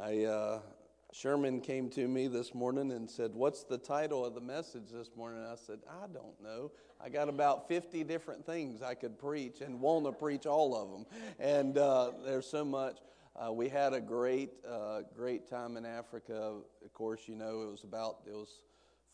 I uh, Sherman came to me this morning and said, "What's the title of the message this morning?" I said, "I don't know. I got about 50 different things I could preach and want to preach all of them, and uh, there's so much." Uh, we had a great, uh, great time in Africa. Of course, you know it was about it was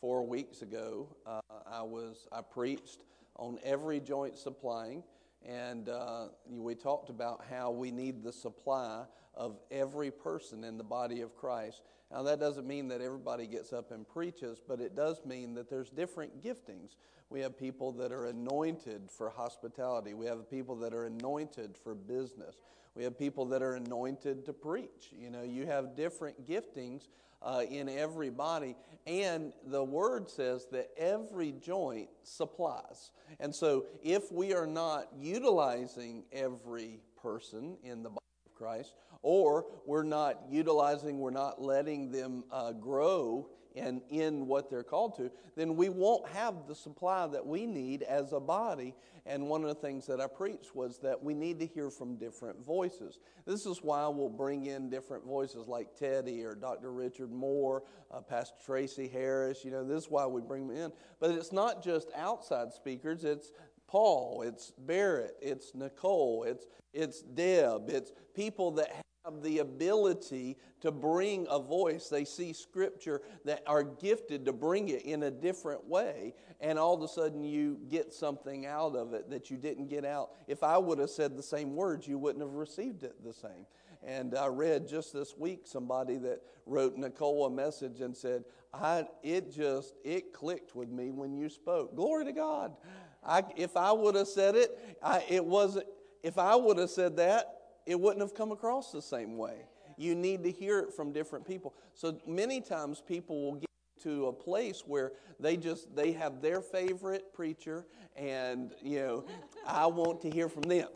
four weeks ago. Uh, I was I preached on every joint supplying, and uh, we talked about how we need the supply of every person in the body of Christ. Now, that doesn't mean that everybody gets up and preaches, but it does mean that there's different giftings. We have people that are anointed for hospitality, we have people that are anointed for business, we have people that are anointed to preach. You know, you have different giftings. Uh, in every body. And the word says that every joint supplies. And so if we are not utilizing every person in the body of Christ, or we're not utilizing, we're not letting them uh, grow and in what they're called to, then we won't have the supply that we need as a body. And one of the things that I preached was that we need to hear from different voices. This is why we'll bring in different voices like Teddy or Dr. Richard Moore, uh, Pastor Tracy Harris. You know, this is why we bring them in. But it's not just outside speakers, it's Paul, it's Barrett, it's Nicole, it's, it's Deb, it's people that have the ability to bring a voice. They see scripture that are gifted to bring it in a different way, and all of a sudden you get something out of it that you didn't get out. If I would have said the same words, you wouldn't have received it the same. And I read just this week somebody that wrote Nicole a message and said, I, it just, it clicked with me when you spoke. Glory to God. I, if I would have said it, I, it wasn't, if I would have said that, it wouldn't have come across the same way. You need to hear it from different people. So many times people will get to a place where they just they have their favorite preacher and you know i want to hear from them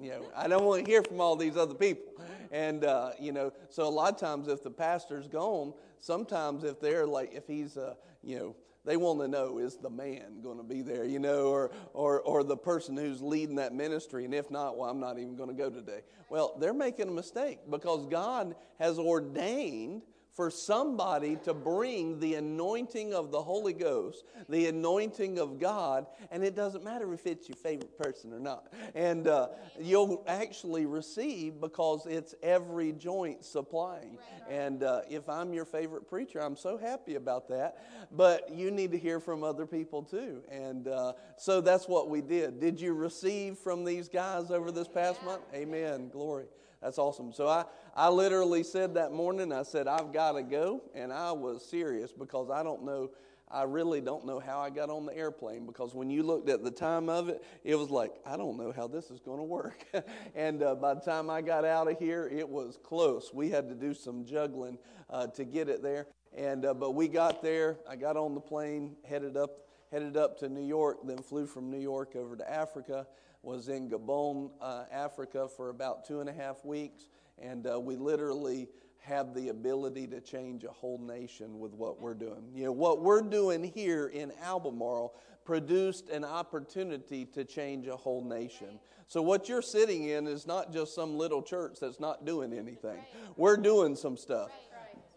you know i don't want to hear from all these other people and uh, you know so a lot of times if the pastor's gone sometimes if they're like if he's uh, you know they want to know is the man going to be there, you know, or, or, or the person who's leading that ministry. And if not, well, I'm not even going to go today. Well, they're making a mistake because God has ordained for somebody to bring the anointing of the Holy Ghost, the anointing of God, and it doesn't matter if it's your favorite person or not. And uh, you'll actually receive because it's every joint supplying. And uh, if I'm your favorite preacher, I'm so happy about that. But you need to hear from other people too. And uh, so that's what we did. Did you receive from these guys over this past month? Amen. Glory. That's awesome. So I, I literally said that morning, I said, I've got to go. And I was serious because I don't know, I really don't know how I got on the airplane because when you looked at the time of it, it was like, I don't know how this is going to work. and uh, by the time I got out of here, it was close. We had to do some juggling uh, to get it there. And, uh, but we got there. I got on the plane, headed up, headed up to New York, then flew from New York over to Africa was in Gabon, uh, Africa for about two and a half weeks, and uh, we literally have the ability to change a whole nation with what we're doing. You know, what we're doing here in Albemarle produced an opportunity to change a whole nation. So, what you're sitting in is not just some little church that's not doing anything. We're doing some stuff.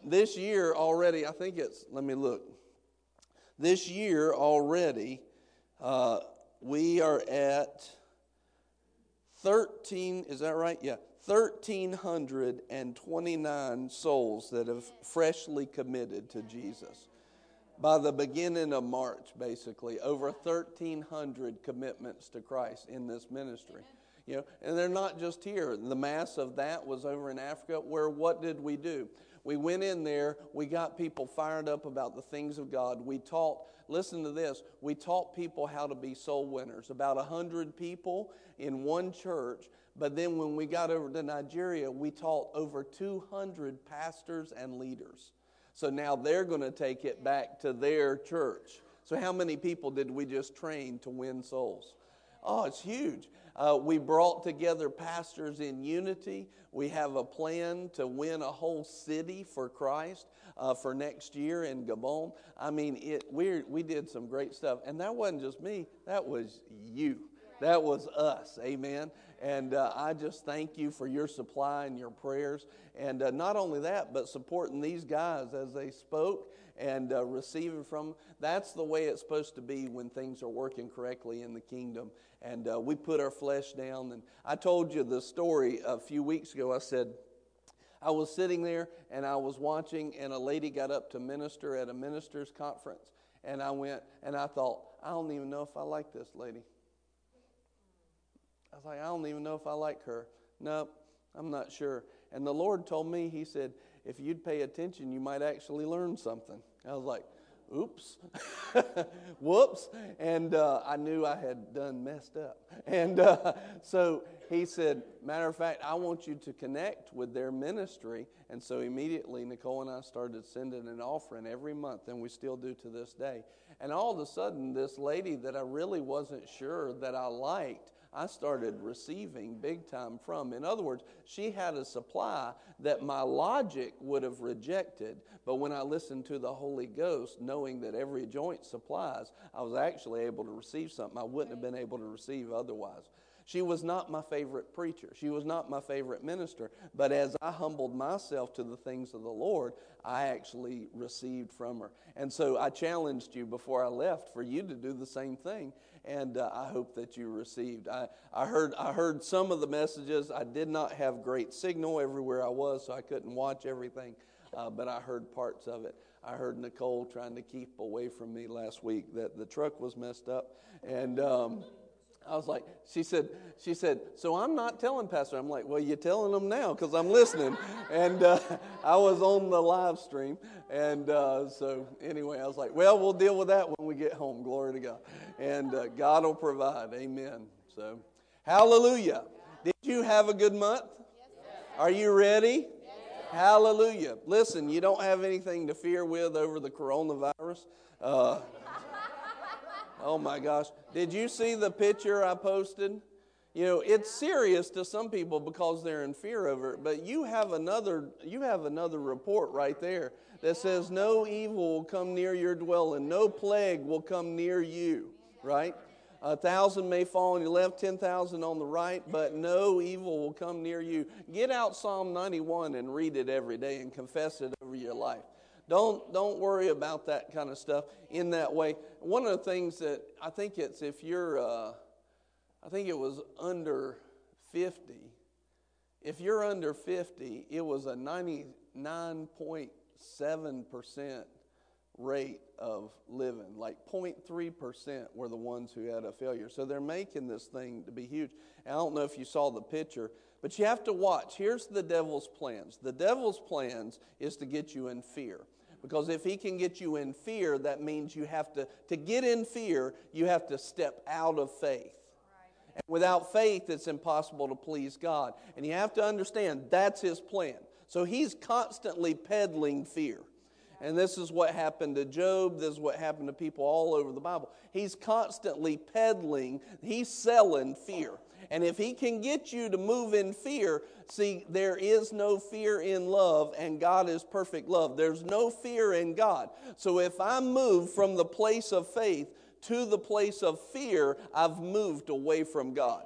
This year already, I think it's, let me look. This year already, uh, we are at 13, is that right? Yeah. 1,329 souls that have freshly committed to Jesus. By the beginning of March, basically, over 1,300 commitments to Christ in this ministry. You know, and they're not just here. The mass of that was over in Africa, where what did we do? We went in there, we got people fired up about the things of God. We taught, listen to this, we taught people how to be soul winners. About 100 people in one church. But then when we got over to Nigeria, we taught over 200 pastors and leaders. So now they're going to take it back to their church. So, how many people did we just train to win souls? Oh, it's huge. Uh, we brought together pastors in unity. We have a plan to win a whole city for Christ uh, for next year in Gabon. I mean, it, we we did some great stuff. And that wasn't just me, that was you. That was us. Amen. And uh, I just thank you for your supply and your prayers. And uh, not only that, but supporting these guys as they spoke and uh, receiving from. That's the way it's supposed to be when things are working correctly in the kingdom. And uh, we put our flesh down. And I told you the story a few weeks ago. I said, I was sitting there and I was watching, and a lady got up to minister at a minister's conference. And I went and I thought, I don't even know if I like this lady. I was like, I don't even know if I like her. Nope, I'm not sure. And the Lord told me, He said, if you'd pay attention, you might actually learn something. I was like, oops, whoops. And uh, I knew I had done messed up. And uh, so he said, matter of fact, I want you to connect with their ministry. And so immediately, Nicole and I started sending an offering every month, and we still do to this day. And all of a sudden, this lady that I really wasn't sure that I liked I started receiving big time from. In other words, she had a supply that my logic would have rejected, but when I listened to the Holy Ghost, knowing that every joint supplies, I was actually able to receive something I wouldn't have been able to receive otherwise. She was not my favorite preacher. She was not my favorite minister. But as I humbled myself to the things of the Lord, I actually received from her. And so I challenged you before I left for you to do the same thing and uh, I hope that you received. I, I, heard, I heard some of the messages. I did not have great signal everywhere I was, so I couldn't watch everything, uh, but I heard parts of it. I heard Nicole trying to keep away from me last week that the truck was messed up, and um, I was like, she said, she said, so I'm not telling Pastor. I'm like, well, you're telling them now because I'm listening. and uh, I was on the live stream. And uh, so anyway, I was like, well, we'll deal with that when we get home. Glory to God. And uh, God will provide. Amen. So, hallelujah. Did you have a good month? Are you ready? Hallelujah. Listen, you don't have anything to fear with over the coronavirus. Oh my gosh. Did you see the picture I posted? You know, it's serious to some people because they're in fear over it, but you have another you have another report right there that says no evil will come near your dwelling, no plague will come near you, right? A thousand may fall on your left, 10,000 on the right, but no evil will come near you. Get out Psalm 91 and read it every day and confess it over your life. Don't, don't worry about that kind of stuff in that way. One of the things that I think it's if you're, uh, I think it was under 50. If you're under 50, it was a 99.7% rate of living. Like 0.3% were the ones who had a failure. So they're making this thing to be huge. And I don't know if you saw the picture, but you have to watch. Here's the devil's plans. The devil's plans is to get you in fear. Because if he can get you in fear, that means you have to, to get in fear, you have to step out of faith. And without faith, it's impossible to please God. And you have to understand that's his plan. So he's constantly peddling fear. And this is what happened to Job. This is what happened to people all over the Bible. He's constantly peddling, he's selling fear. And if he can get you to move in fear, see, there is no fear in love, and God is perfect love. There's no fear in God. So if I move from the place of faith to the place of fear, I've moved away from God.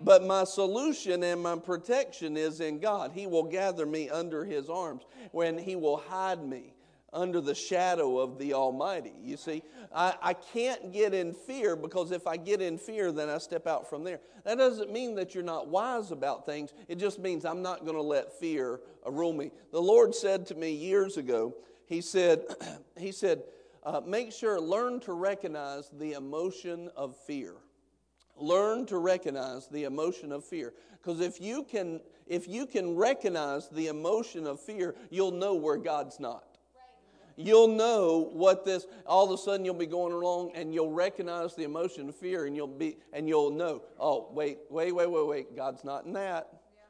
But my solution and my protection is in God. He will gather me under his arms when he will hide me under the shadow of the Almighty. You see, I, I can't get in fear because if I get in fear, then I step out from there. That doesn't mean that you're not wise about things, it just means I'm not going to let fear rule me. The Lord said to me years ago, He said, He said, uh, make sure, learn to recognize the emotion of fear. Learn to recognize the emotion of fear. Because if you can if you can recognize the emotion of fear, you'll know where God's not you'll know what this all of a sudden you'll be going along and you'll recognize the emotion of fear and you'll be and you'll know oh wait wait wait wait wait god's not in that.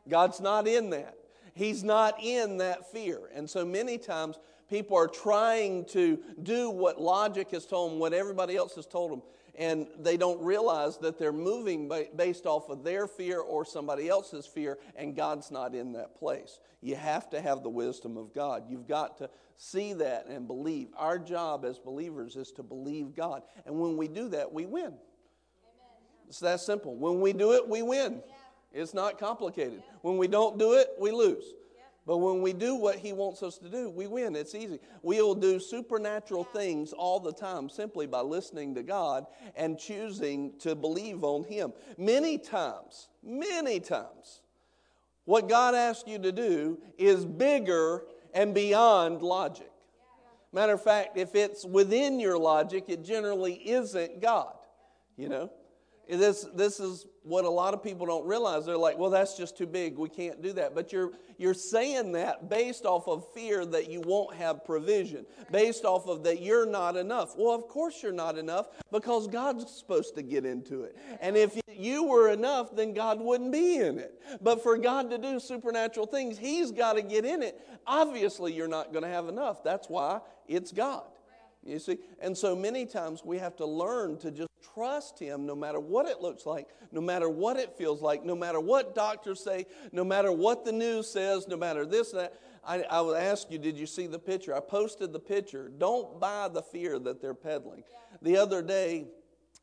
God's not in that. He's not in that fear. And so many times people are trying to do what logic has told them what everybody else has told them and they don't realize that they're moving based off of their fear or somebody else's fear, and God's not in that place. You have to have the wisdom of God. You've got to see that and believe. Our job as believers is to believe God. And when we do that, we win. Amen. It's that simple. When we do it, we win. It's not complicated. When we don't do it, we lose. But when we do what He wants us to do, we win. It's easy. We'll do supernatural things all the time simply by listening to God and choosing to believe on Him. Many times, many times, what God asks you to do is bigger and beyond logic. Matter of fact, if it's within your logic, it generally isn't God. You know? This, this is what a lot of people don't realize. They're like, well, that's just too big. We can't do that. But you're, you're saying that based off of fear that you won't have provision, based off of that you're not enough. Well, of course you're not enough because God's supposed to get into it. And if you were enough, then God wouldn't be in it. But for God to do supernatural things, He's got to get in it. Obviously, you're not going to have enough. That's why it's God. You see? And so many times we have to learn to just trust Him no matter what it looks like, no matter what it feels like, no matter what doctors say, no matter what the news says, no matter this, that. I, I would ask you, did you see the picture? I posted the picture. Don't buy the fear that they're peddling. The other day,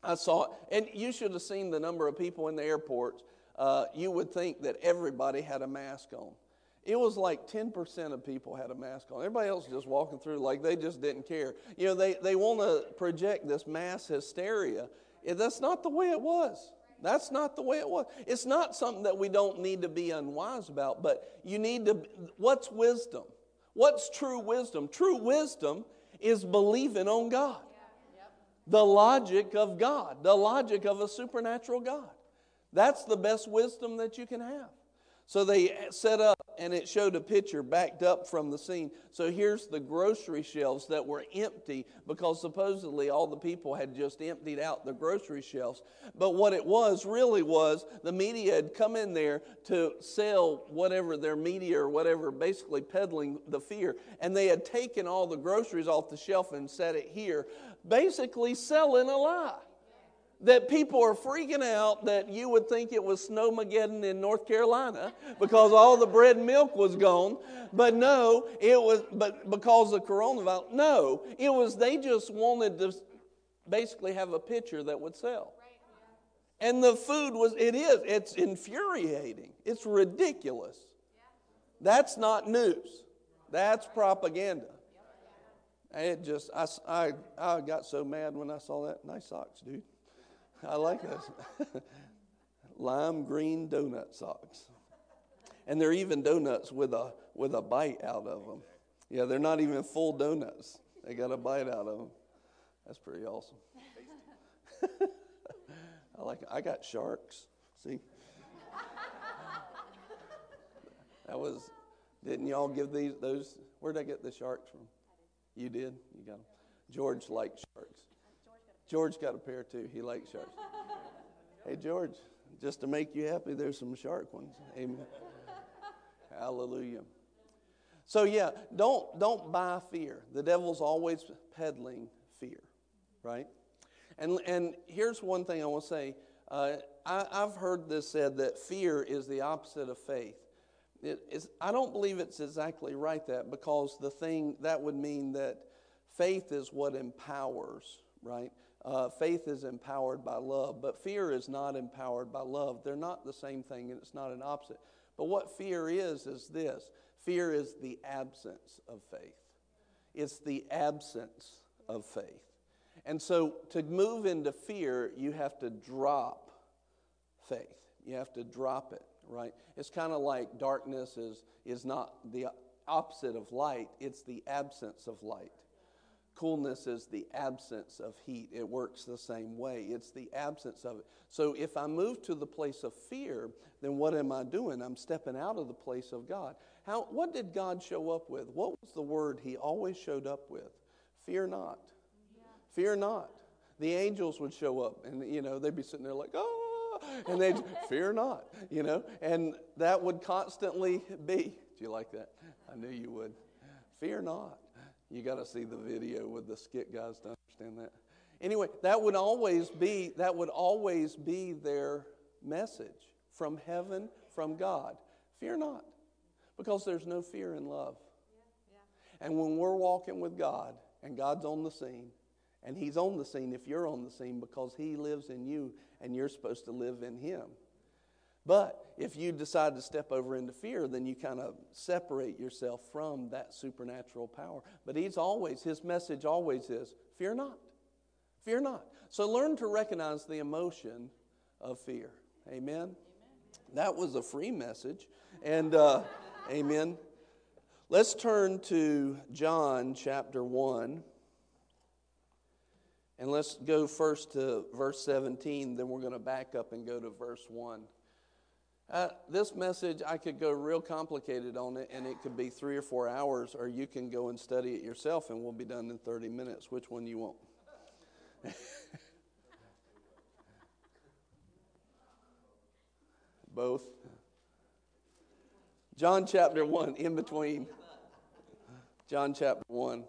I saw, and you should have seen the number of people in the airports. Uh, you would think that everybody had a mask on. It was like 10% of people had a mask on. Everybody else just walking through like they just didn't care. You know, they, they want to project this mass hysteria. Eh, that's not the way it was. That's not the way it was. It's not something that we don't need to be unwise about, but you need to. What's wisdom? What's true wisdom? True wisdom is believing on God. The logic of God, the logic of a supernatural God. That's the best wisdom that you can have. So they set up, and it showed a picture backed up from the scene. So here's the grocery shelves that were empty because supposedly all the people had just emptied out the grocery shelves. But what it was really was the media had come in there to sell whatever their media or whatever, basically peddling the fear. And they had taken all the groceries off the shelf and set it here, basically selling a lie that people are freaking out that you would think it was snowmageddon in North Carolina because all the bread and milk was gone. But no, it was but because of coronavirus. No, it was they just wanted to basically have a picture that would sell. And the food was it is it's infuriating. It's ridiculous. That's not news. That's propaganda. It just I, I I got so mad when I saw that. Nice socks, dude. I like those. Lime green donut socks. And they're even donuts with a, with a bite out of them. Yeah, they're not even full donuts. They got a bite out of them. That's pretty awesome. I like. I got sharks. See? That was, didn't y'all give these, those, where'd I get the sharks from? You did? You got them? George likes sharks. George got a pair too. He likes sharks. hey, George, just to make you happy, there's some shark ones. Amen. Hallelujah. So yeah, don't don't buy fear. The devil's always peddling fear, right? And and here's one thing I want to say. Uh, I, have heard this said that fear is the opposite of faith. It is, I don't believe it's exactly right that because the thing that would mean that faith is what empowers, right? Uh, faith is empowered by love, but fear is not empowered by love. They're not the same thing, and it's not an opposite. But what fear is, is this fear is the absence of faith. It's the absence of faith. And so to move into fear, you have to drop faith. You have to drop it, right? It's kind of like darkness is, is not the opposite of light, it's the absence of light. Coolness is the absence of heat. It works the same way. It's the absence of it. So if I move to the place of fear, then what am I doing? I'm stepping out of the place of God. How, what did God show up with? What was the word he always showed up with? Fear not. Yeah. Fear not. The angels would show up and, you know, they'd be sitting there like, oh, and they'd, fear not, you know, and that would constantly be. Do you like that? I knew you would. Fear not. You got to see the video with the skit guys to understand that. Anyway, that would always be that would always be their message from heaven, from God. Fear not, because there's no fear in love. Yeah, yeah. And when we're walking with God and God's on the scene, And He's on the scene if you're on the scene because He lives in you and you're supposed to live in Him. But if you decide to step over into fear, then you kind of separate yourself from that supernatural power. But He's always, His message always is fear not. Fear not. So learn to recognize the emotion of fear. Amen? amen. That was a free message. And uh, amen. Let's turn to John chapter 1. And let's go first to verse 17, then we're going to back up and go to verse 1. Uh, this message, I could go real complicated on it, and it could be three or four hours, or you can go and study it yourself, and we'll be done in 30 minutes. Which one you want? Both. John chapter 1, in between. John chapter 1.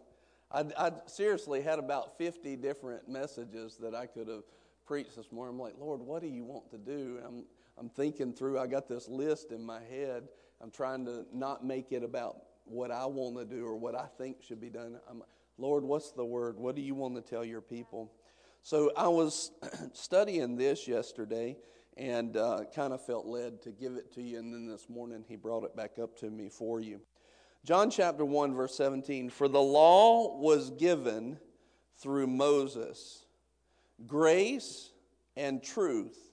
I, I, seriously had about 50 different messages that I could have preached this morning. I'm like, Lord, what do you want to do? I'm, I'm thinking through, I got this list in my head. I'm trying to not make it about what I want to do or what I think should be done. I'm, Lord, what's the word? What do you want to tell your people? So I was studying this yesterday and uh, kind of felt led to give it to you. And then this morning, he brought it back up to me for you. John chapter 1, verse 17 For the law was given through Moses, grace and truth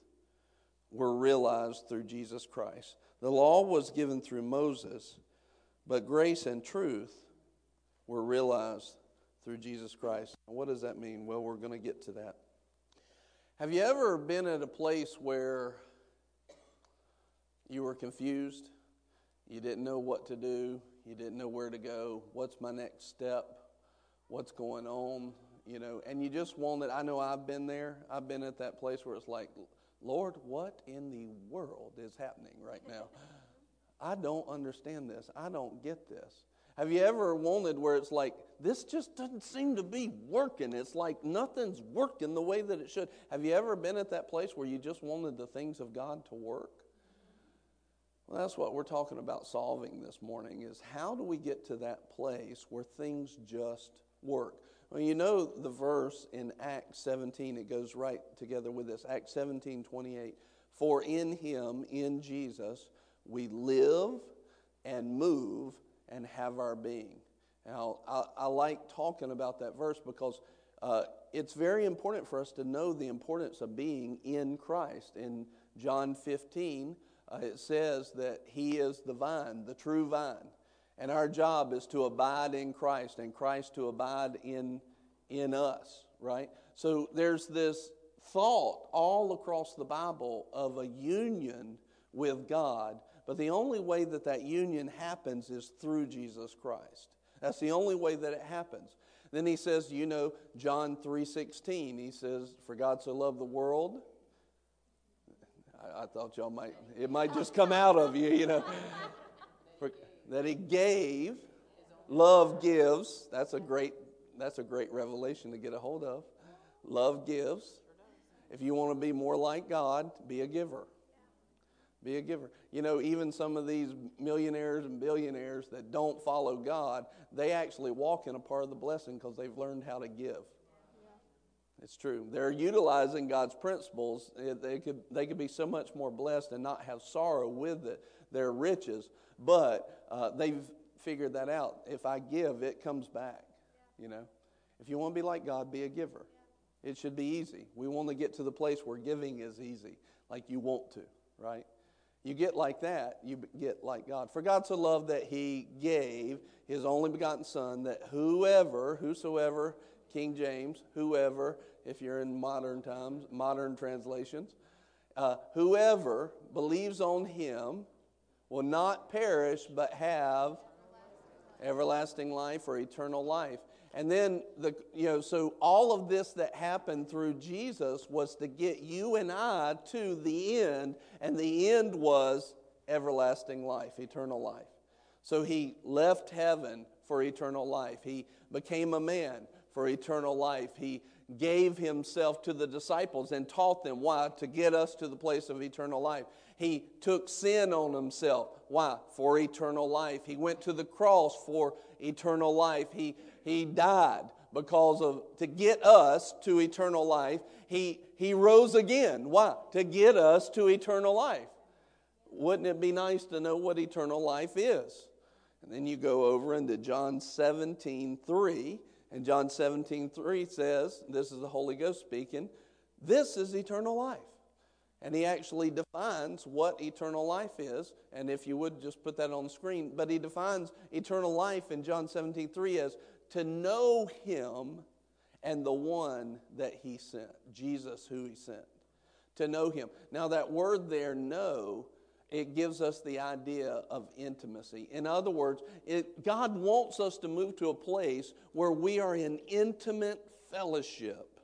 were realized through Jesus Christ. The law was given through Moses, but grace and truth were realized through Jesus Christ. What does that mean? Well, we're going to get to that. Have you ever been at a place where you were confused? You didn't know what to do. You didn't know where to go. What's my next step? What's going on? You know, and you just wanted, I know I've been there. I've been at that place where it's like, Lord, what in the world is happening right now? I don't understand this. I don't get this. Have you ever wanted where it's like, this just doesn't seem to be working? It's like nothing's working the way that it should. Have you ever been at that place where you just wanted the things of God to work? Well, that's what we're talking about solving this morning is how do we get to that place where things just work? Well, you know the verse in Acts 17, it goes right together with this. Acts 17, 28. For in him, in Jesus, we live and move and have our being. Now, I, I like talking about that verse because uh, it's very important for us to know the importance of being in Christ. In John 15, uh, it says that He is the vine, the true vine. And our job is to abide in Christ and Christ to abide in, in us, right? So there's this thought all across the Bible of a union with God but the only way that that union happens is through Jesus Christ. That's the only way that it happens. Then he says, you know, John 3:16, he says, "For God so loved the world." I, I thought y'all might it might just come out of you, you know. That he gave, love gives. That's a great that's a great revelation to get a hold of. Love gives. If you want to be more like God, be a giver. Be a giver. You know, even some of these millionaires and billionaires that don't follow God, they actually walk in a part of the blessing because they've learned how to give. It's true. They're utilizing God's principles. They could, they could be so much more blessed and not have sorrow with it, their riches. But uh, they've figured that out. If I give, it comes back. You know, if you want to be like God, be a giver. It should be easy. We want to get to the place where giving is easy, like you want to, right? You get like that, you get like God. For God so loved that he gave his only begotten Son, that whoever, whosoever, King James, whoever, if you're in modern times, modern translations, uh, whoever believes on him will not perish but have everlasting life or eternal life. And then the you know so all of this that happened through Jesus was to get you and I to the end and the end was everlasting life, eternal life. So he left heaven for eternal life. He became a man for eternal life. He gave himself to the disciples and taught them why to get us to the place of eternal life. He took sin on himself. Why? For eternal life. He went to the cross for eternal life. He he died, because of to get us to eternal life. He he rose again. Why? To get us to eternal life. Wouldn't it be nice to know what eternal life is? And then you go over into John 17, 3. And John 17, 3 says, This is the Holy Ghost speaking, this is eternal life. And he actually defines what eternal life is. And if you would just put that on the screen, but he defines eternal life in John 17, 3 as to know him and the one that he sent, Jesus who he sent. To know him. Now, that word there, know, it gives us the idea of intimacy. In other words, it, God wants us to move to a place where we are in intimate fellowship.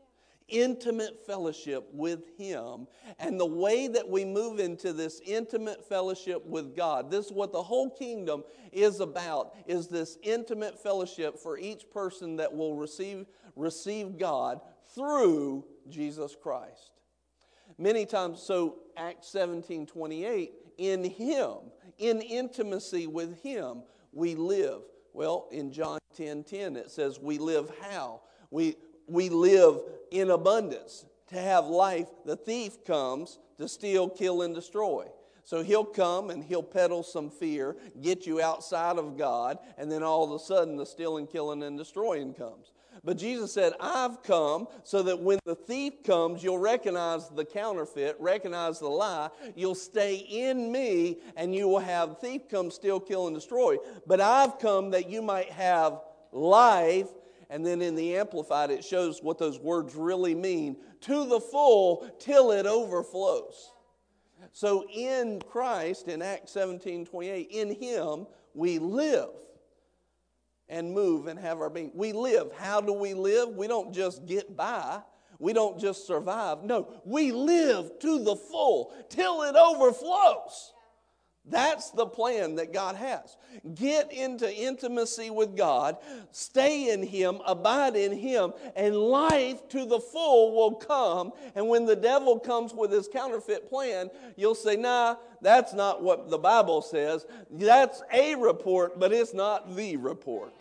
Intimate fellowship with Him. And the way that we move into this intimate fellowship with God, this is what the whole kingdom is about, is this intimate fellowship for each person that will receive, receive God through Jesus Christ. Many times, so Acts 17 28 in Him, in intimacy with Him, we live. Well, in John 10 10, it says, We live how? We, we live in abundance to have life. The thief comes to steal, kill, and destroy. So he'll come and he'll peddle some fear, get you outside of God, and then all of a sudden the stealing, killing, and destroying comes. But Jesus said, I've come so that when the thief comes, you'll recognize the counterfeit, recognize the lie. You'll stay in me, and you will have thief come, steal, kill, and destroy. But I've come that you might have life. And then in the Amplified, it shows what those words really mean to the full till it overflows. So in Christ, in Acts 17 28, in Him we live and move and have our being. We live. How do we live? We don't just get by. We don't just survive. No, we live to the full till it overflows. That's the plan that God has. Get into intimacy with God, stay in Him, abide in Him, and life to the full will come. And when the devil comes with his counterfeit plan, you'll say, Nah, that's not what the Bible says. That's a report, but it's not the report.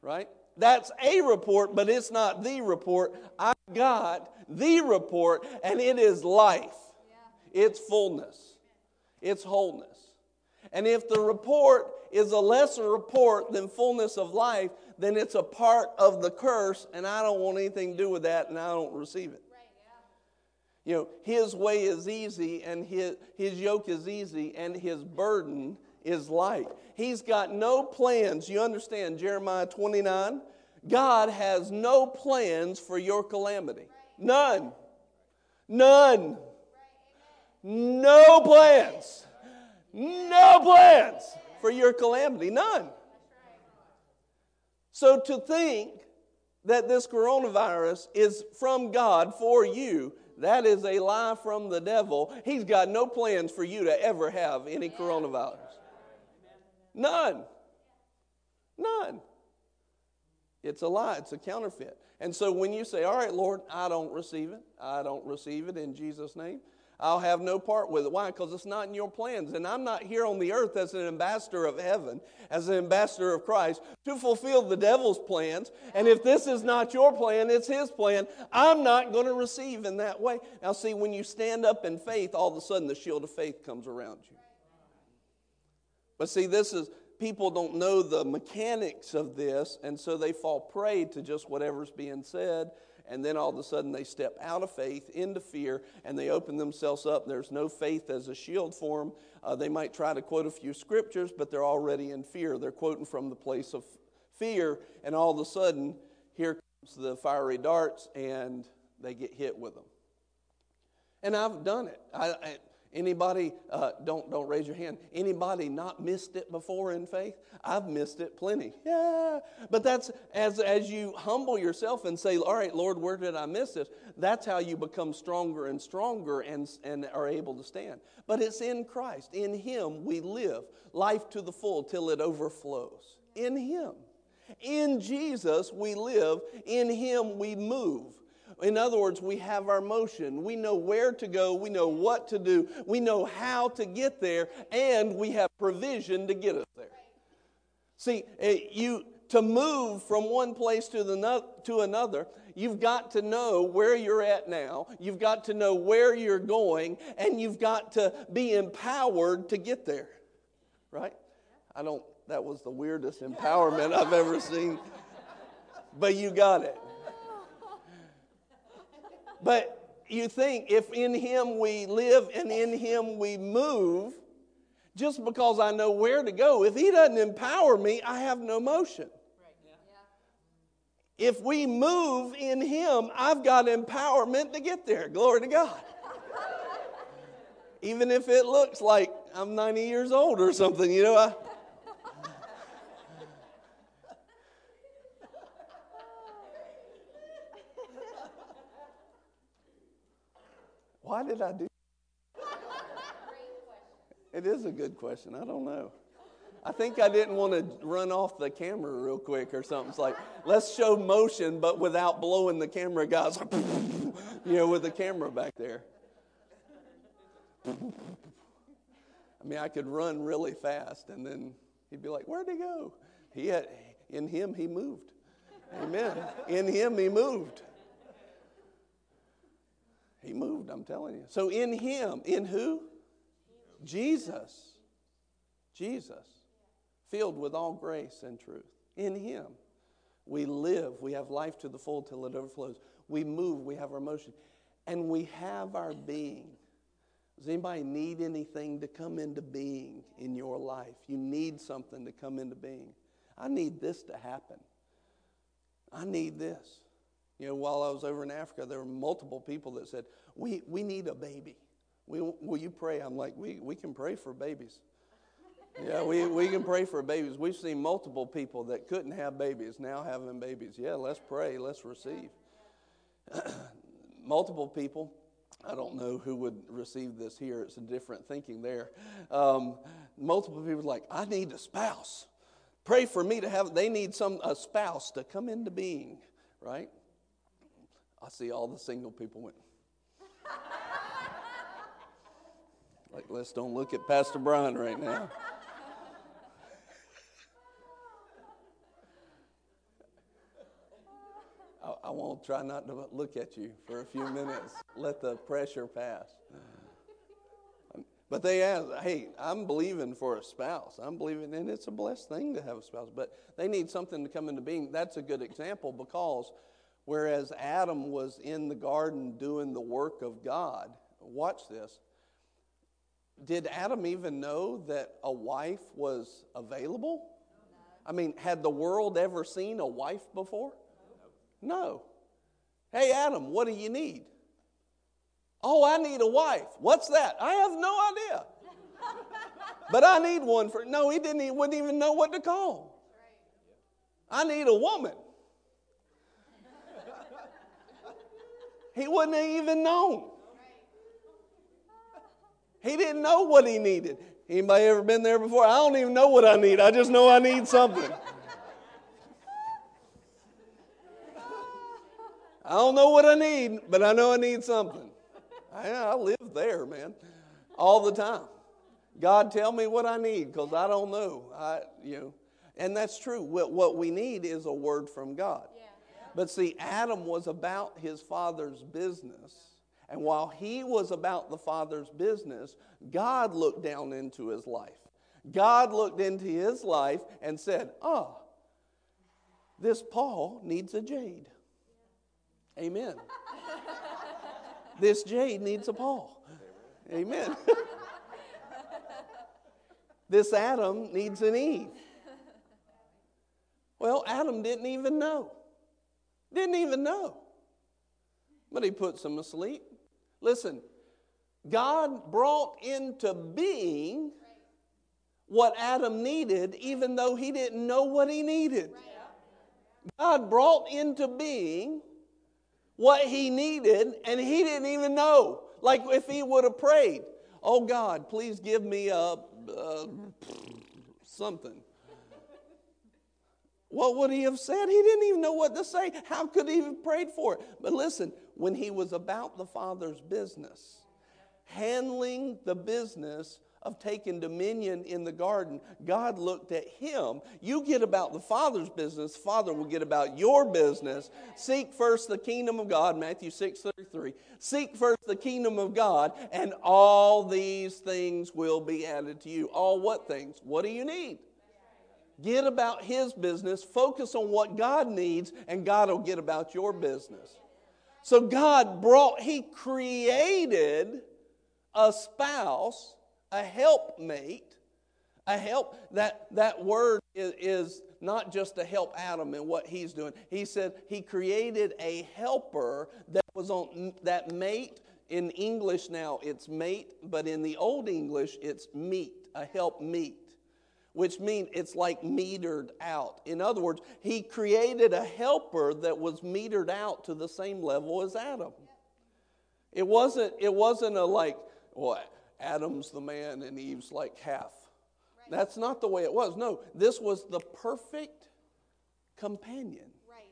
Right? That's a report, but it's not the report. I got the report, and it is life, it's fullness it's wholeness. And if the report is a lesser report than fullness of life, then it's a part of the curse, and I don't want anything to do with that, and I don't receive it. Right, yeah. You know, his way is easy, and his, his yoke is easy, and his burden is light. He's got no plans. You understand Jeremiah 29? God has no plans for your calamity. None. None. No plans. No plans for your calamity. None. So to think that this coronavirus is from God for you, that is a lie from the devil. He's got no plans for you to ever have any coronavirus. None. None. It's a lie, it's a counterfeit. And so when you say, All right, Lord, I don't receive it, I don't receive it in Jesus' name, I'll have no part with it. Why? Because it's not in your plans. And I'm not here on the earth as an ambassador of heaven, as an ambassador of Christ, to fulfill the devil's plans. And if this is not your plan, it's his plan. I'm not going to receive in that way. Now, see, when you stand up in faith, all of a sudden the shield of faith comes around you. But see, this is, people don't know the mechanics of this, and so they fall prey to just whatever's being said and then all of a sudden they step out of faith into fear and they open themselves up. There's no faith as a shield for them. Uh, they might try to quote a few scriptures, but they're already in fear. They're quoting from the place of fear, and all of a sudden, here comes the fiery darts, and they get hit with them. And I've done it. I, I, Anybody, uh, don't, don't raise your hand. Anybody not missed it before in faith? I've missed it plenty. Yeah. But that's as, as you humble yourself and say, All right, Lord, where did I miss this? That's how you become stronger and stronger and, and are able to stand. But it's in Christ. In Him we live life to the full till it overflows. In Him. In Jesus we live. In Him we move. In other words, we have our motion. We know where to go. We know what to do. We know how to get there. And we have provision to get us there. See, eh, you to move from one place to, the, to another, you've got to know where you're at now. You've got to know where you're going, and you've got to be empowered to get there. Right? I don't, that was the weirdest empowerment I've ever seen. But you got it. But you think if in Him we live and in Him we move, just because I know where to go, if He doesn't empower me, I have no motion. If we move in Him, I've got empowerment to get there. Glory to God. Even if it looks like I'm 90 years old or something, you know, I, Why did I do It is a good question. I don't know. I think I didn't want to run off the camera real quick or something. It's like, let's show motion, but without blowing the camera guys, you know, with the camera back there. I mean, I could run really fast, and then he'd be like, Where'd he go? He had, in him, he moved. Amen. In him, he moved. He moved, I'm telling you. So in him, in who? Jesus. Jesus. Filled with all grace and truth. In him. We live, we have life to the full till it overflows. We move, we have our motion, and we have our being. Does anybody need anything to come into being in your life? You need something to come into being. I need this to happen. I need this. You know, while I was over in Africa, there were multiple people that said, We, we need a baby. We, will you pray? I'm like, we, we can pray for babies. Yeah, we, we can pray for babies. We've seen multiple people that couldn't have babies now having babies. Yeah, let's pray, let's receive. multiple people, I don't know who would receive this here, it's a different thinking there. Um, multiple people like, I need a spouse. Pray for me to have, they need some a spouse to come into being, right? I see all the single people went. like, let's don't look at Pastor Brian right now. I, I won't try not to look at you for a few minutes. Let the pressure pass. But they ask, hey, I'm believing for a spouse. I'm believing, and it's a blessed thing to have a spouse, but they need something to come into being. That's a good example because Whereas Adam was in the garden doing the work of God. Watch this. Did Adam even know that a wife was available? I mean, had the world ever seen a wife before? No. Hey, Adam, what do you need? Oh, I need a wife. What's that? I have no idea. but I need one for. No, he didn't. He wouldn't even know what to call. I need a woman. He wouldn't have even known. He didn't know what he needed. Anybody ever been there before? I don't even know what I need. I just know I need something. I don't know what I need, but I know I need something. I, I live there, man, all the time. God, tell me what I need because I don't know. I, you know, and that's true. What, what we need is a word from God. But see, Adam was about his father's business. And while he was about the father's business, God looked down into his life. God looked into his life and said, oh, this Paul needs a jade. Amen. this jade needs a Paul. Amen. this Adam needs an Eve. Well, Adam didn't even know. Didn't even know. But he puts them asleep. Listen, God brought into being what Adam needed, even though he didn't know what he needed. God brought into being what he needed, and he didn't even know. Like if he would have prayed, Oh God, please give me a, a something. What would he have said? He didn't even know what to say. How could he have prayed for it? But listen, when he was about the Father's business, handling the business of taking dominion in the garden, God looked at him. You get about the Father's business, Father will get about your business. Seek first the kingdom of God, Matthew 6 33. Seek first the kingdom of God, and all these things will be added to you. All what things? What do you need? Get about his business, focus on what God needs, and God will get about your business. So God brought, He created a spouse, a helpmate, a help. That, that word is, is not just to help Adam in what he's doing. He said He created a helper that was on that mate. In English now, it's mate, but in the Old English, it's meet, a help meet which means it's like metered out. In other words, he created a helper that was metered out to the same level as Adam. It wasn't, it wasn't a like, well, Adam's the man and Eve's like half. That's not the way it was. No, this was the perfect companion. Right.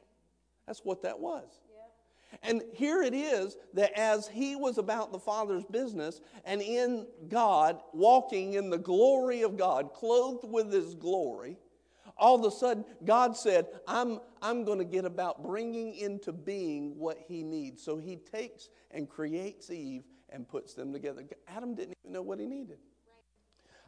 That's what that was. And here it is that as he was about the Father's business and in God, walking in the glory of God, clothed with his glory, all of a sudden God said, I'm, I'm going to get about bringing into being what he needs. So he takes and creates Eve and puts them together. Adam didn't even know what he needed.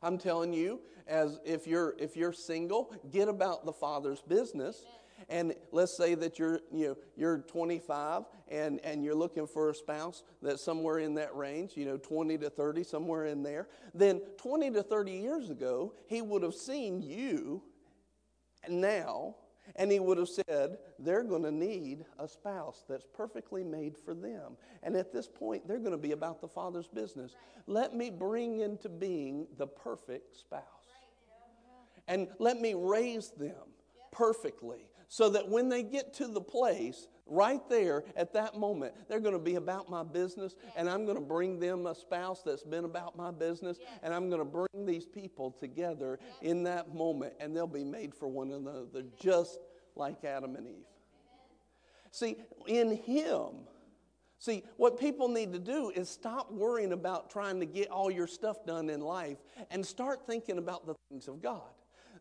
I'm telling you, as if you're if you're single, get about the Father's business. Amen and let's say that you're, you know, you're 25 and, and you're looking for a spouse that's somewhere in that range, you know, 20 to 30, somewhere in there, then 20 to 30 years ago, he would have seen you now and he would have said, they're going to need a spouse that's perfectly made for them. And at this point, they're going to be about the Father's business. Let me bring into being the perfect spouse. And let me raise them perfectly so that when they get to the place right there at that moment, they're going to be about my business, yes. and I'm going to bring them a spouse that's been about my business, yes. and I'm going to bring these people together yes. in that moment, and they'll be made for one another, just like Adam and Eve. Amen. See, in Him, See, what people need to do is stop worrying about trying to get all your stuff done in life and start thinking about the things of God.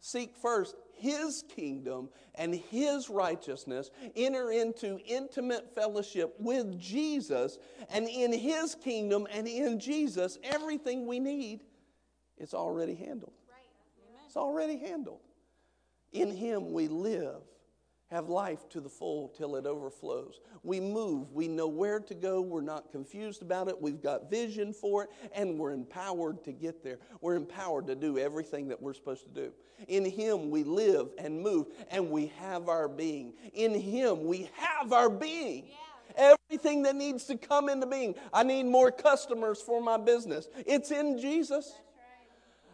Seek first his kingdom and his righteousness, enter into intimate fellowship with Jesus, and in his kingdom and in Jesus, everything we need is already handled. Right. It's already handled. In him we live have life to the full till it overflows. We move, we know where to go, we're not confused about it, we've got vision for it, and we're empowered to get there. We're empowered to do everything that we're supposed to do. In Him we live and move, and we have our being. In Him we have our being. Yeah. Everything that needs to come into being. I need more customers for my business. It's in Jesus.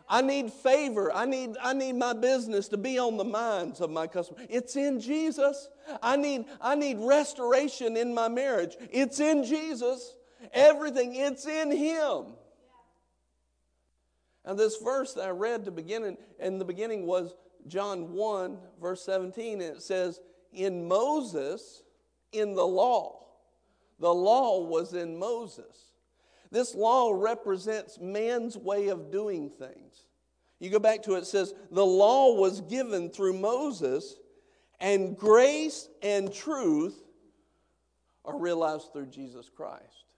I need favor. I need, I need my business to be on the minds of my customers. It's in Jesus. I need, I need restoration in my marriage. It's in Jesus. Everything, it's in Him. And this verse that I read to begin in the beginning was John 1, verse 17, and it says, In Moses, in the law. The law was in Moses. This law represents man's way of doing things. You go back to it, it says, The law was given through Moses, and grace and truth are realized through Jesus Christ.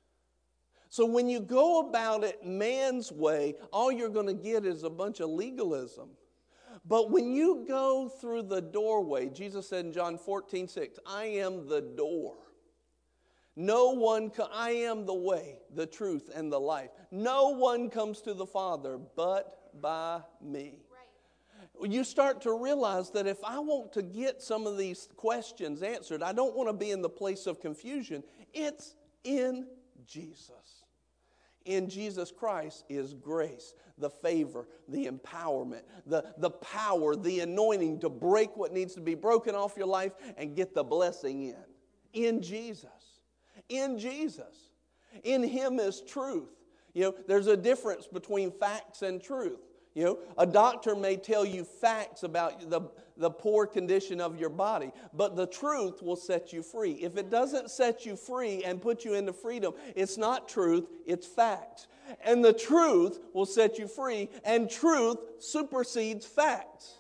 So when you go about it man's way, all you're going to get is a bunch of legalism. But when you go through the doorway, Jesus said in John 14, 6, I am the door. No one, I am the way, the truth, and the life. No one comes to the Father but by me. Right. You start to realize that if I want to get some of these questions answered, I don't want to be in the place of confusion. It's in Jesus. In Jesus Christ is grace, the favor, the empowerment, the, the power, the anointing to break what needs to be broken off your life and get the blessing in. In Jesus in Jesus. In Him is truth. You know, there's a difference between facts and truth. You know, a doctor may tell you facts about the, the poor condition of your body, but the truth will set you free. If it doesn't set you free and put you into freedom, it's not truth, it's facts. And the truth will set you free, and truth supersedes facts.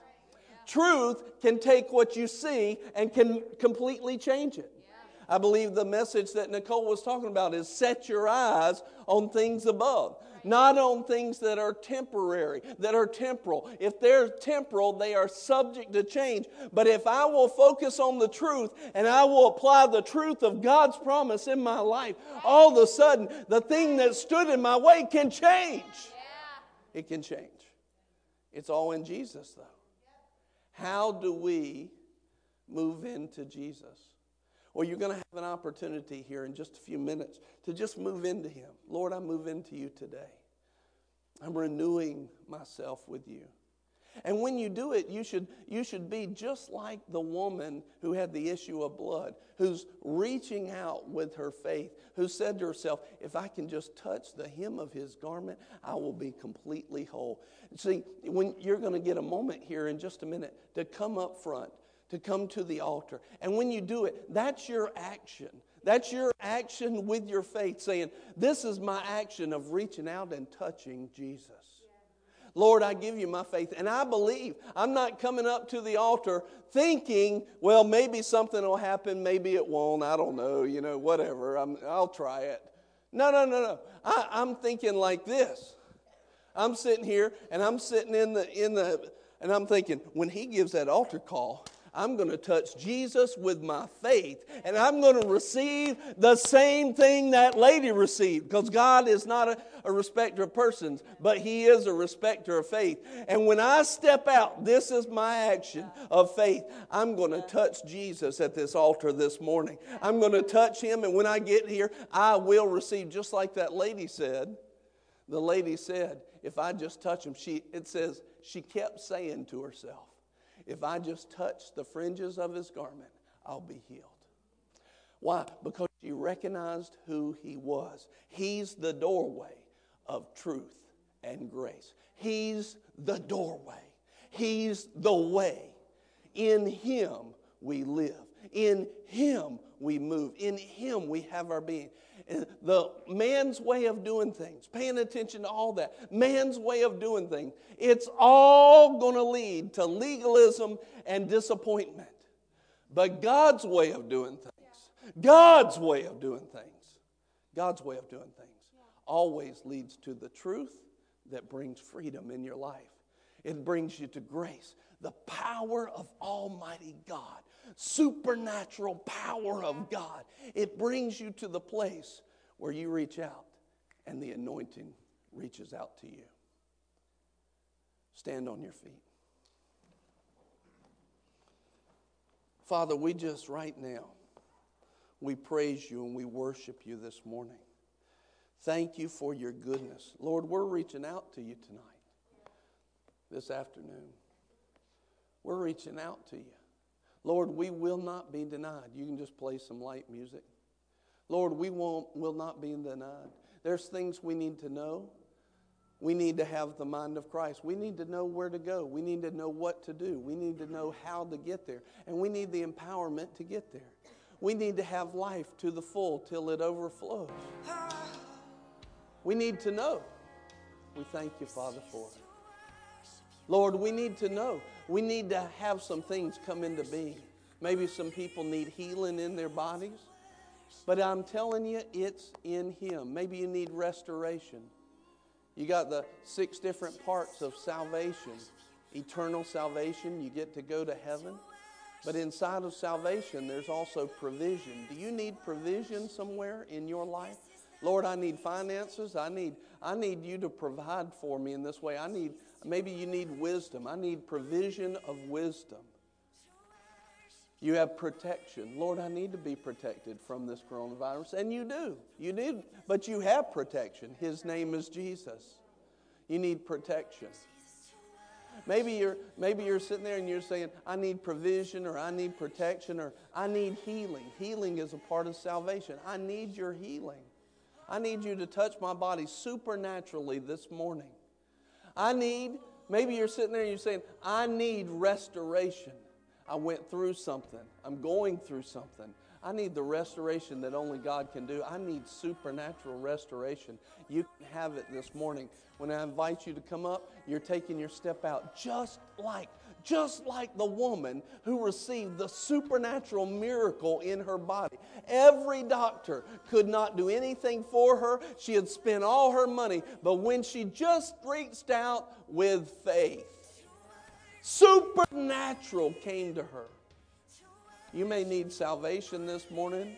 Truth can take what you see and can completely change it. I believe the message that Nicole was talking about is set your eyes on things above not on things that are temporary, that are temporal. If they're temporal, they are subject to change. But if I will focus on the truth and I will apply the truth of God's promise in my life, all of a sudden, the thing that stood in my way can change. It can change. It's all in Jesus, though. How do we move into Jesus? Well, you're going to have an opportunity here in just a few minutes to just move into Him. Lord, I move into you today. I'm renewing myself with you. And when you do it, you should, you should be just like the woman who had the issue of blood, who's reaching out with her faith, who said to herself, If I can just touch the hem of his garment, I will be completely whole. See, when you're going to get a moment here in just a minute to come up front to come to the altar. And when you do it, that's your action. That's your action with your faith, saying, This is my action of reaching out and touching Jesus. Lord, I give you my faith. And I believe I'm not coming up to the altar thinking, well, maybe something will happen, maybe it won't. I don't know, you know, whatever. i will try it. No, no, no, no. I, I'm thinking like this. I'm sitting here and I'm sitting in the, in the, and I'm thinking, when he gives that altar call, I'm going to touch Jesus with my faith, and I'm going to receive the same thing that lady received because God is not a, a, respecter of persons, but He is a respecter of faith. And when I step out, this is my action of faith. I'm going to touch Jesus at this altar this morning. I'm going to touch Him, and when I get here, I will receive, just like that lady said. The lady said, If I just touch Him, she, it says, she kept saying to herself, if I just touch the fringes of his garment, I'll be healed. Why? Because she recognized who he was. He's the doorway of truth and grace. He's the doorway. He's the way. In him we live. In him we move. In him we have our being the man's way of doing things, paying attention to all that, man's way of doing things, it's all going to lead to legalism and disappointment. But God's way of doing things, God's way of doing things, God's way of doing things always leads to the truth that brings freedom in your life. It brings you to grace, the power of Almighty God supernatural power of God. It brings you to the place where you reach out and the anointing reaches out to you. Stand on your feet. Father, we just right now, we praise you and we worship you this morning. Thank you for your goodness. Lord, we're reaching out to you tonight, this afternoon. We're reaching out to you. Lord, we will not be denied. You can just play some light music. Lord, we won't, will not be denied. There's things we need to know. We need to have the mind of Christ. We need to know where to go. We need to know what to do. We need to know how to get there. And we need the empowerment to get there. We need to have life to the full till it overflows. We need to know. We thank you, Father, for it. Lord, we need to know. We need to have some things come into being. Maybe some people need healing in their bodies. But I'm telling you, it's in Him. Maybe you need restoration. You got the six different parts of salvation eternal salvation, you get to go to heaven. But inside of salvation, there's also provision. Do you need provision somewhere in your life? Lord, I need finances. I need, I need you to provide for me in this way. I need, maybe you need wisdom. I need provision of wisdom. You have protection. Lord, I need to be protected from this coronavirus. And you do. You need, but you have protection. His name is Jesus. You need protection. Maybe you're, maybe you're sitting there and you're saying, I need provision or I need protection or I need healing. Healing is a part of salvation. I need your healing. I need you to touch my body supernaturally this morning. I need Maybe you're sitting there and you're saying, I need restoration. I went through something. I'm going through something. I need the restoration that only God can do. I need supernatural restoration. You can have it this morning. When I invite you to come up, you're taking your step out just like just like the woman who received the supernatural miracle in her body. Every doctor could not do anything for her. She had spent all her money, but when she just reached out with faith, supernatural came to her. You may need salvation this morning.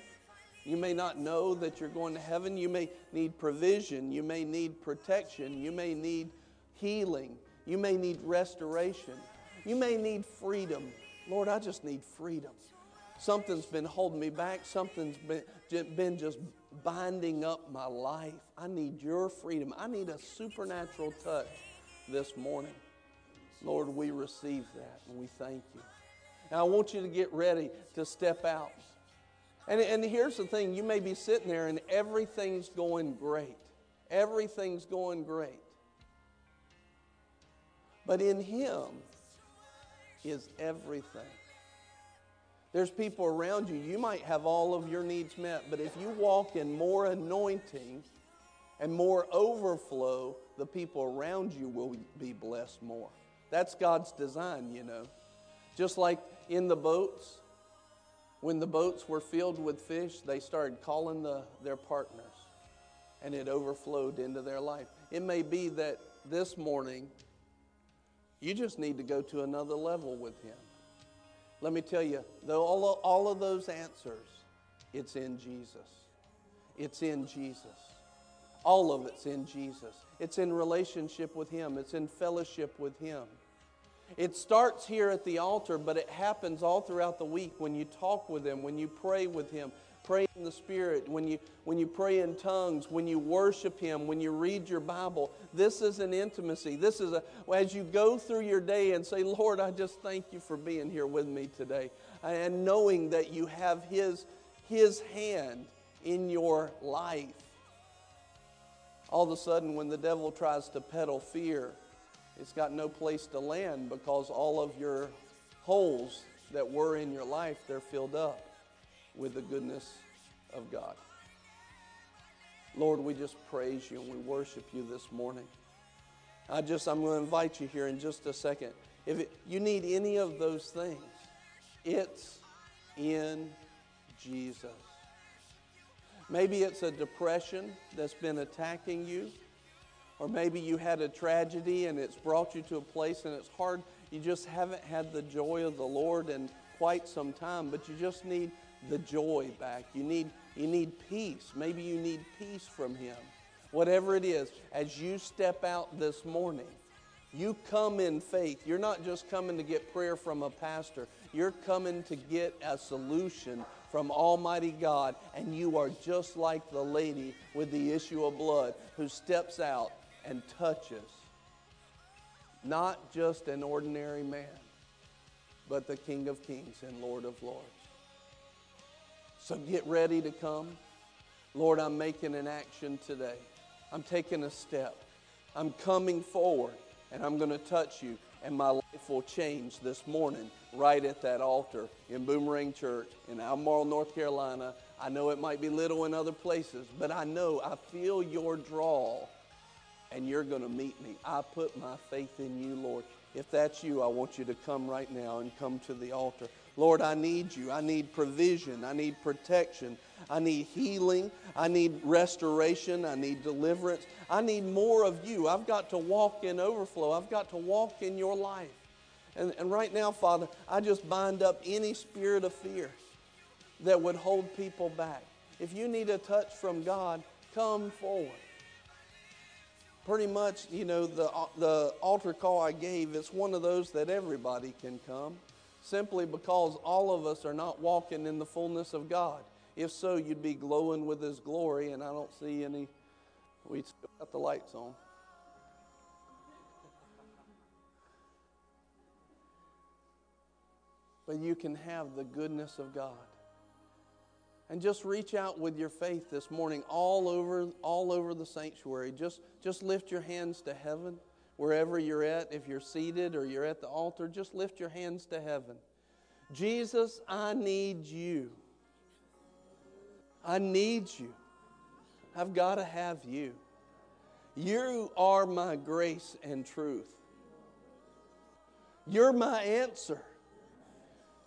You may not know that you're going to heaven. You may need provision. You may need protection. You may need healing. You may need restoration. You may need freedom. Lord, I just need freedom. Something's been holding me back. Something's been, been just binding up my life. I need your freedom. I need a supernatural touch this morning. Lord, we receive that and we thank you. Now, I want you to get ready to step out. And, and here's the thing you may be sitting there and everything's going great. Everything's going great. But in Him is everything. There's people around you, you might have all of your needs met, but if you walk in more anointing and more overflow, the people around you will be blessed more. That's God's design, you know. Just like in the boats, when the boats were filled with fish, they started calling the, their partners and it overflowed into their life. It may be that this morning you just need to go to another level with Him. Let me tell you, though all of, all of those answers, it's in Jesus. It's in Jesus. All of it's in Jesus. It's in relationship with Him, it's in fellowship with Him. It starts here at the altar, but it happens all throughout the week when you talk with Him, when you pray with Him, pray in the Spirit, when you, when you pray in tongues, when you worship Him, when you read your Bible. This is an intimacy. This is a, as you go through your day and say, Lord, I just thank you for being here with me today. And knowing that you have His, His hand in your life. All of a sudden, when the devil tries to peddle fear, it's got no place to land because all of your holes that were in your life, they're filled up with the goodness of God. Lord, we just praise you and we worship you this morning. I just, I'm going to invite you here in just a second. If it, you need any of those things, it's in Jesus. Maybe it's a depression that's been attacking you. Or maybe you had a tragedy and it's brought you to a place and it's hard. You just haven't had the joy of the Lord in quite some time, but you just need the joy back. You need, you need peace. Maybe you need peace from Him. Whatever it is, as you step out this morning, you come in faith. You're not just coming to get prayer from a pastor, you're coming to get a solution from Almighty God, and you are just like the lady with the issue of blood who steps out and touches not just an ordinary man, but the King of Kings and Lord of Lords. So get ready to come. Lord, I'm making an action today. I'm taking a step. I'm coming forward and I'm going to touch you, and my life will change this morning right at that altar in Boomerang Church in Albemarle, North Carolina. I know it might be little in other places, but I know I feel your draw and you're going to meet me. I put my faith in you, Lord. If that's you, I want you to come right now and come to the altar. Lord, I need you. I need provision. I need protection. I need healing. I need restoration. I need deliverance. I need more of you. I've got to walk in overflow. I've got to walk in your life. And, and right now, Father, I just bind up any spirit of fear that would hold people back. If you need a touch from God, come forward pretty much, you know, the, the altar call I gave, it's one of those that everybody can come simply because all of us are not walking in the fullness of God. If so, you'd be glowing with His glory, and I don't see any. We still got the lights on. But you can have the goodness of God and just reach out with your faith this morning all over all over the sanctuary just just lift your hands to heaven wherever you're at, if you're seated or you're at the altar, just lift your hands to heaven. Jesus, I need you. I need you. I've got to have you. You are my grace and truth. You're my answer.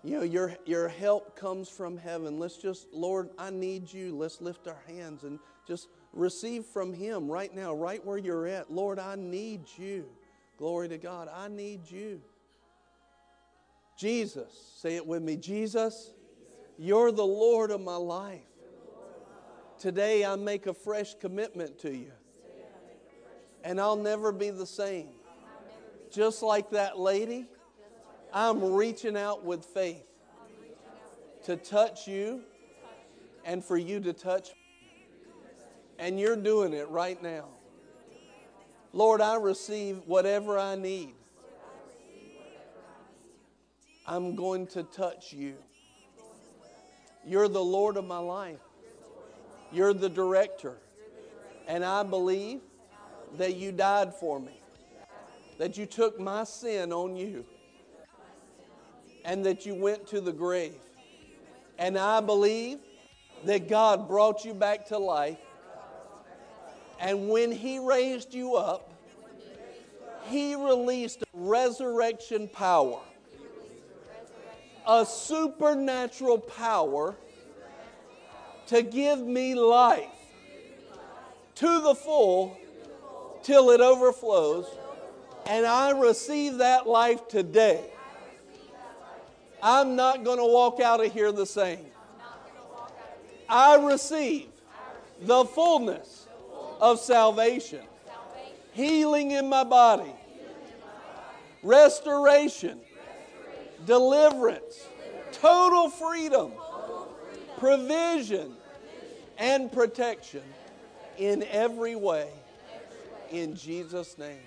You know, your, your help comes from heaven. Let's just, Lord, I need you. Let's lift our hands and just receive from Him right now, right where you're at. Lord, I need you. Glory to God. I need you. Jesus, say it with me Jesus, you're the Lord of my life. Today I make a fresh commitment to you. And I'll never be the same. Just like that lady, I'm reaching out with faith to touch you and for you to touch me. And you're doing it right now. Lord, I receive whatever I need. I'm going to touch you. You're the Lord of my life. You're the director. And I believe that you died for me, that you took my sin on you, and that you went to the grave. And I believe that God brought you back to life. And when He raised you up, He released resurrection power a supernatural power to give me life to the full till it overflows. And I receive that life today. I'm not going to walk out of here the same. I receive the fullness of salvation, healing in my body, restoration. Deliverance, total freedom, provision, and protection in every way. In Jesus' name.